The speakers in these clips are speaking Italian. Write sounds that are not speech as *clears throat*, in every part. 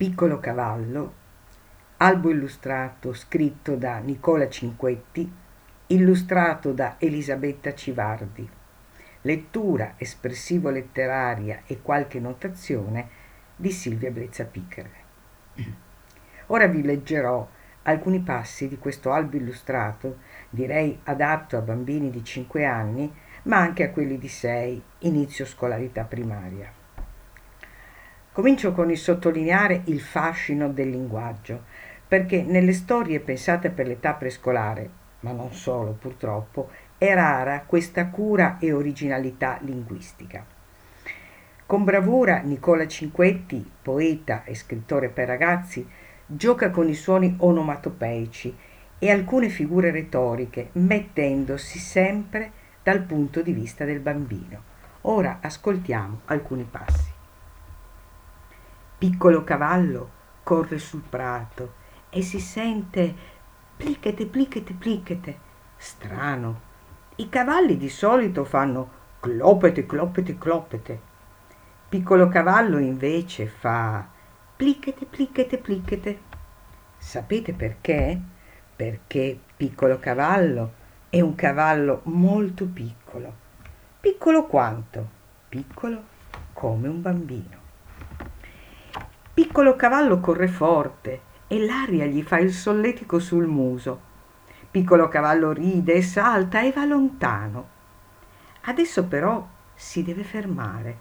Piccolo cavallo, albo illustrato scritto da Nicola Cinquetti, illustrato da Elisabetta Civardi. Lettura espressivo-letteraria e qualche notazione di Silvia Brezza Piccare. *clears throat* Ora vi leggerò alcuni passi di questo albo illustrato, direi adatto a bambini di 5 anni, ma anche a quelli di 6, inizio scolarità primaria. Comincio con il sottolineare il fascino del linguaggio, perché nelle storie pensate per l'età prescolare, ma non solo purtroppo, è rara questa cura e originalità linguistica. Con bravura Nicola Cinquetti, poeta e scrittore per ragazzi, gioca con i suoni onomatopeici e alcune figure retoriche, mettendosi sempre dal punto di vista del bambino. Ora ascoltiamo alcuni passi. Piccolo cavallo corre sul prato e si sente plichete, plichete, plichete. Strano. I cavalli di solito fanno clopete, clopete, clopete. Piccolo cavallo invece fa plichete, plichete, plichete. Sapete perché? Perché piccolo cavallo è un cavallo molto piccolo. Piccolo quanto? Piccolo come un bambino. Piccolo cavallo corre forte e l'aria gli fa il solletico sul muso. Piccolo cavallo ride e salta e va lontano. Adesso però si deve fermare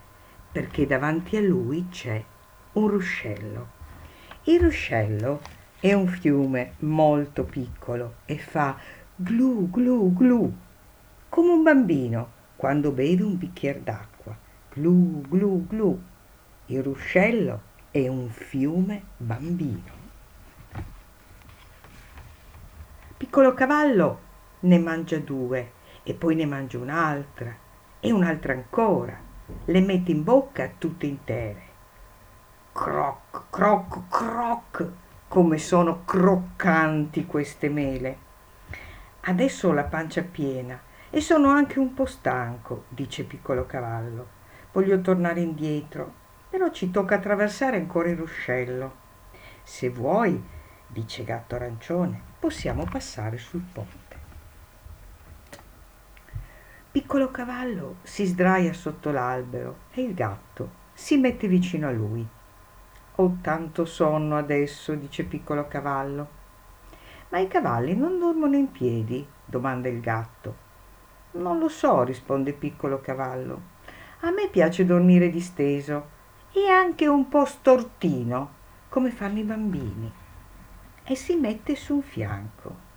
perché davanti a lui c'è un ruscello. Il ruscello è un fiume molto piccolo e fa glu glu glu come un bambino quando beve un bicchiere d'acqua. Glu glu glu. Il ruscello è un fiume bambino. Piccolo cavallo ne mangia due e poi ne mangia un'altra e un'altra ancora. Le mette in bocca tutte intere. Croc, croc, croc, come sono croccanti queste mele. Adesso ho la pancia piena e sono anche un po' stanco, dice piccolo cavallo. Voglio tornare indietro però ci tocca attraversare ancora il ruscello. Se vuoi, dice Gatto Arancione, possiamo passare sul ponte. Piccolo cavallo si sdraia sotto l'albero e il gatto si mette vicino a lui. Ho tanto sonno adesso, dice piccolo cavallo. Ma i cavalli non dormono in piedi? domanda il gatto. Non lo so, risponde piccolo cavallo. A me piace dormire disteso e anche un po' stortino, come fanno i bambini, e si mette su un fianco.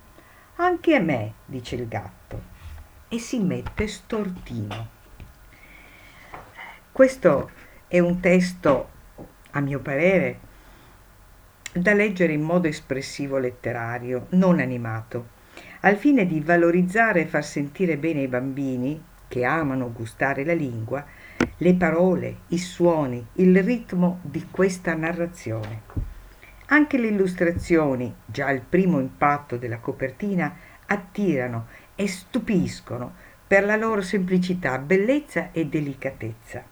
Anche a me, dice il gatto, e si mette stortino. Questo è un testo, a mio parere, da leggere in modo espressivo letterario, non animato, al fine di valorizzare e far sentire bene i bambini che amano gustare la lingua le parole, i suoni, il ritmo di questa narrazione. Anche le illustrazioni, già al primo impatto della copertina, attirano e stupiscono per la loro semplicità, bellezza e delicatezza.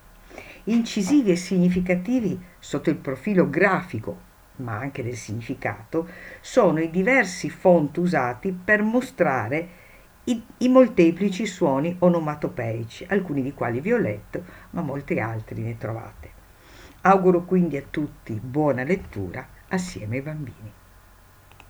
Incisivi e significativi sotto il profilo grafico, ma anche del significato, sono i diversi font usati per mostrare i, i molteplici suoni onomatopeici, alcuni di quali vi ho letto, ma molti altri ne trovate. Auguro quindi a tutti buona lettura assieme ai bambini.